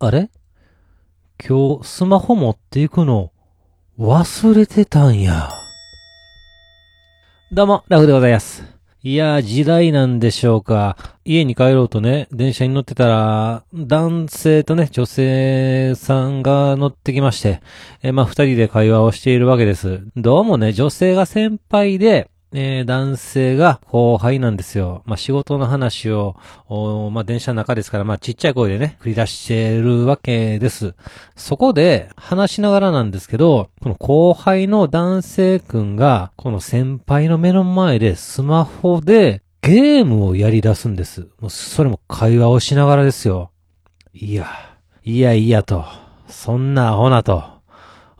あれ？今日スマホ持っていくの忘れてたんや。どうも、ラフでございます。いやー、時代なんでしょうか。家に帰ろうとね、電車に乗ってたら、男性とね、女性さんが乗ってきまして、えまあ、二人で会話をしているわけです。どうもね、女性が先輩で、えー男性が後輩なんですよ。まあ、仕事の話を、おまあ、電車の中ですから、まあ、ちっちゃい声でね、繰り出してるわけです。そこで、話しながらなんですけど、この後輩の男性くんが、この先輩の目の前でスマホでゲームをやり出すんです。もうそれも会話をしながらですよ。いや、いやいやと、そんなアホなと、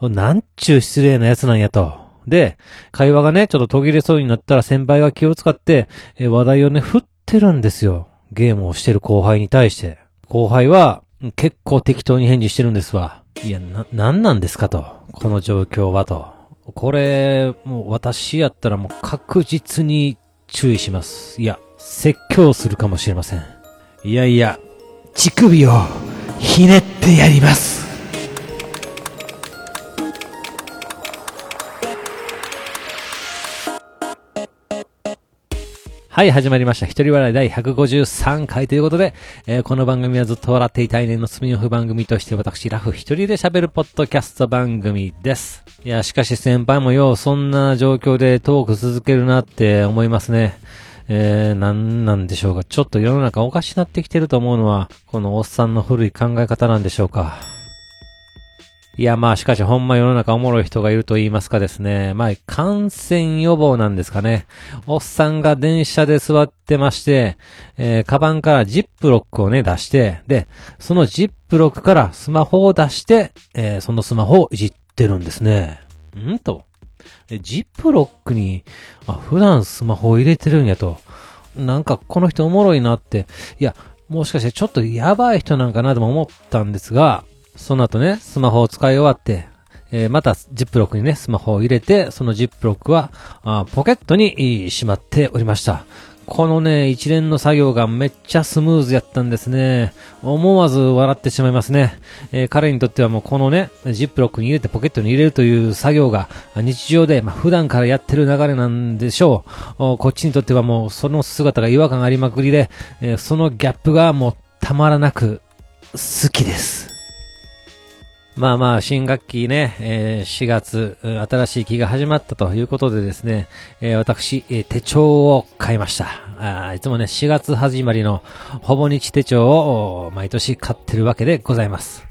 なんちゅう失礼な奴なんやと。で、会話がね、ちょっと途切れそうになったら先輩が気を使って、え話題をね、振ってるんですよ。ゲームをしてる後輩に対して。後輩は、結構適当に返事してるんですわ。いや、な、なんなんですかと。この状況はと。これ、もう私やったらもう確実に注意します。いや、説教するかもしれません。いやいや、乳首をひねってやります。はい、始まりました。一人笑い第153回ということで、えーこの番組はずっと笑っていたい年のスピンオフ番組として私、ラフ一人で喋るポッドキャスト番組です。いや、しかし先輩もよう、そんな状況でトーク続けるなって思いますね。えー、なんなんでしょうか。ちょっと世の中おかしなってきてると思うのは、このおっさんの古い考え方なんでしょうか。いや、まあ、しかし、ほんま世の中おもろい人がいると言いますかですね。まあ、感染予防なんですかね。おっさんが電車で座ってまして、えー、カバンからジップロックをね、出して、で、そのジップロックからスマホを出して、えー、そのスマホをいじってるんですね。ん？と。でジップロックに、あ、普段スマホを入れてるんやと。なんか、この人おもろいなって。いや、もしかしてちょっとやばい人なんかなとも思ったんですが、その後ね、スマホを使い終わって、えーまたジップロックにね、スマホを入れて、そのジップロックは、あポケットにしまっておりました。このね、一連の作業がめっちゃスムーズやったんですね。思わず笑ってしまいますね。えー彼にとってはもうこのね、ジップロックに入れてポケットに入れるという作業が日常で、まあ、普段からやってる流れなんでしょう。こっちにとってはもうその姿が違和感ありまくりで、えーそのギャップがもうたまらなく好きです。まあまあ、新学期ね、え4月、新しい期が始まったということでですね、え私、え手帳を買いました。あいつもね、4月始まりのほぼ日手帳を毎年買ってるわけでございます。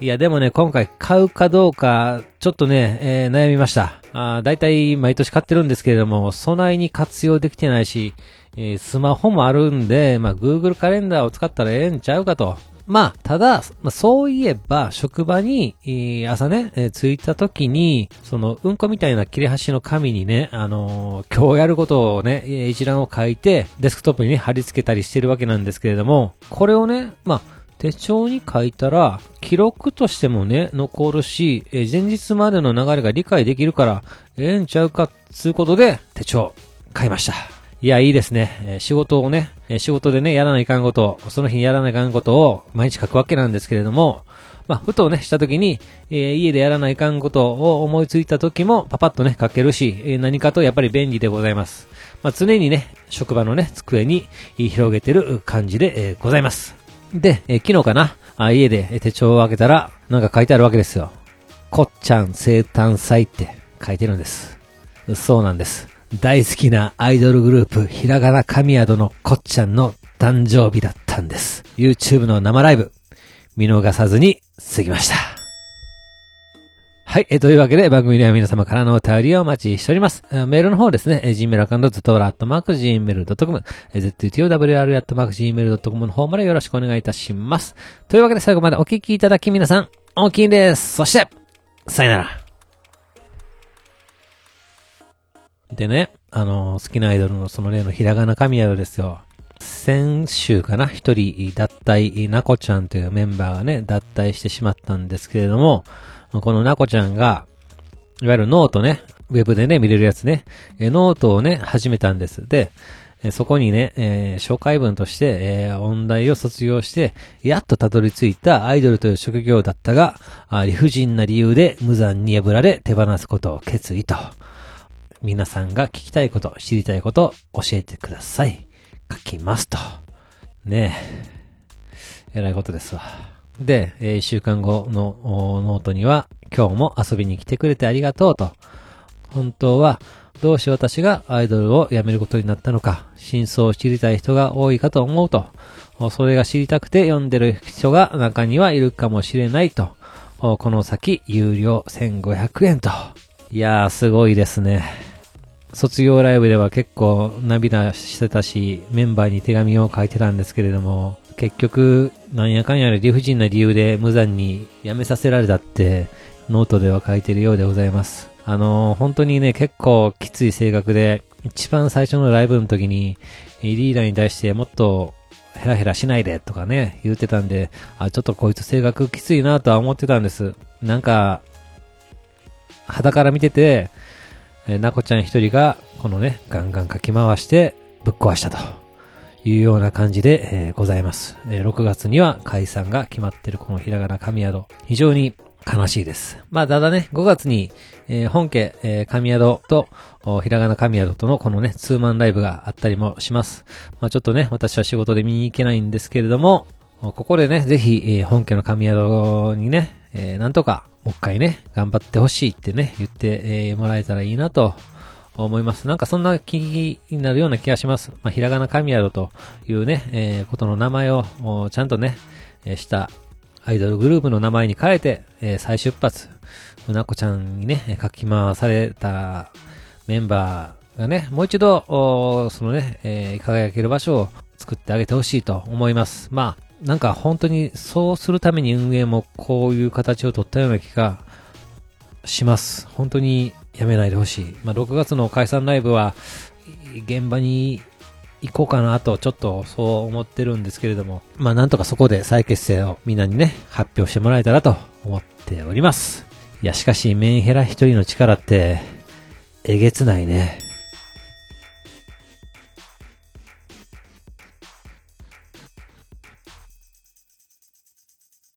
いや、でもね、今回買うかどうか、ちょっとね、えー悩みました。あだいたい毎年買ってるんですけれども、備えに活用できてないし、えースマホもあるんで、まあ、Google カレンダーを使ったらええんちゃうかと。まあ、ただ、まあ、そういえば、職場に、えー朝ね、えー着いた時に、その、うんこみたいな切れ端の紙にね、あのー今日やることをね、一覧を書いて、デスクトップにね、貼り付けたりしてるわけなんですけれども、これをね、まあ、手帳に書いたら、記録としてもね、残るし、えー前日までの流れが理解できるから、ええんちゃうか、つうことで、手帳、買いました。いや、いいですね。仕事をね、え仕事でね、やらないかんこと、その日にやらないかんことを毎日書くわけなんですけれども、まあ、ふとね、した時に、えー家でやらないかんことを思いついた時も、パパッとね、書けるし、えー何かとやっぱり便利でございます。まあ、常にね、職場のね、机に広げてる感じで、えーございます。で、え昨日かな、あ家で手帳を開けたら、なんか書いてあるわけですよ。こっちゃん生誕祭って書いてるんです。そうなんです。大好きなアイドルグループ、ひらがな神宿のこっちゃんの誕生日だったんです。YouTube の生ライブ、見逃さずに過ぎました。はい。えというわけで、番組では皆様からのお便りをお待ちしております。えーメールの方ですね、え Gmail アカウント、ズトラットマーク Gmail.com、えー ZTOWR アットマーク Gmail.com の方までよろしくお願いいたします。というわけで最後までお聞きいただき皆さん、大好きです。そして、さよなら。でね、あの好きなアイドルのその例のひらがな神宿ですよ。先週かな、一人脱退、なこちゃんというメンバーがね、脱退してしまったんですけれども、このなこちゃんが、いわゆるノートね、ウェブでね、見れるやつね、ノートをね、始めたんです。で、そこにね、えー、紹介文として、えー、音大を卒業して、やっとたどり着いたアイドルという職業だったが、理不尽な理由で無残に破られ手放すことを決意と。皆さんが聞きたいこと、知りたいこと、教えてください。書きますと。ねえ。えらいことですわ。で、えー、週間後のノートには、今日も遊びに来てくれてありがとうと。本当は、どうして私がアイドルを辞めることになったのか、真相を知りたい人が多いかと思うと、それが知りたくて読んでる人が中にはいるかもしれないと、この先、有料1500円と。いやー、すごいですね。卒業ライブでは結構涙してたし、メンバーに手紙を書いてたんですけれども、結局、なんやかんやで理不尽な理由で無残に辞めさせられたって、ノートでは書いてるようでございます。あのー、本当にね、結構きつい性格で、一番最初のライブの時に、リーダーに対してもっとヘラヘラしないでとかね、言ってたんで、あ、ちょっとこいつ性格きついなとは思ってたんです。なんか、はたから見てて、えなこちゃん一人が、このね、ガンガンかき回して、ぶっ壊したというような感じで、えー、ございます。えー、6月には解散が決まってるこのひらがな神宿。非常に悲しいです。まあ、ただね、5月に、えー、本家、えー、神宿と、ひらがな神宿とのこのね、ツーマンライブがあったりもします。まあ、ちょっとね、私は仕事で見に行けないんですけれども、ここでね、ぜひ、えー、本家の神宿にね、えー、なんとか、もう一回ね、頑張ってほしいってね、言って、えー、もらえたらいいなと思います。なんかそんな気になるような気がします。まあ、ひらがな神宿というね、えー、ことの名前を、ちゃんとね、えー、したアイドルグループの名前に変えて、えー、再出発、うなこちゃんにね、書き回されたメンバーがね、もう一度、そのね、えー、輝ける場所を作ってあげてほしいと思います。まあ、なんか本当にそうするために運営もこういう形を取ったような気がします。本当にやめないでほしい。まあ、6月の解散ライブは、現場に行こうかなと、ちょっとそう思ってるんですけれども、まあなんとかそこで再結成をみんなにね、発表してもらえたらと思っております。いや、しかしメンヘラ一人の力って、えげつないね。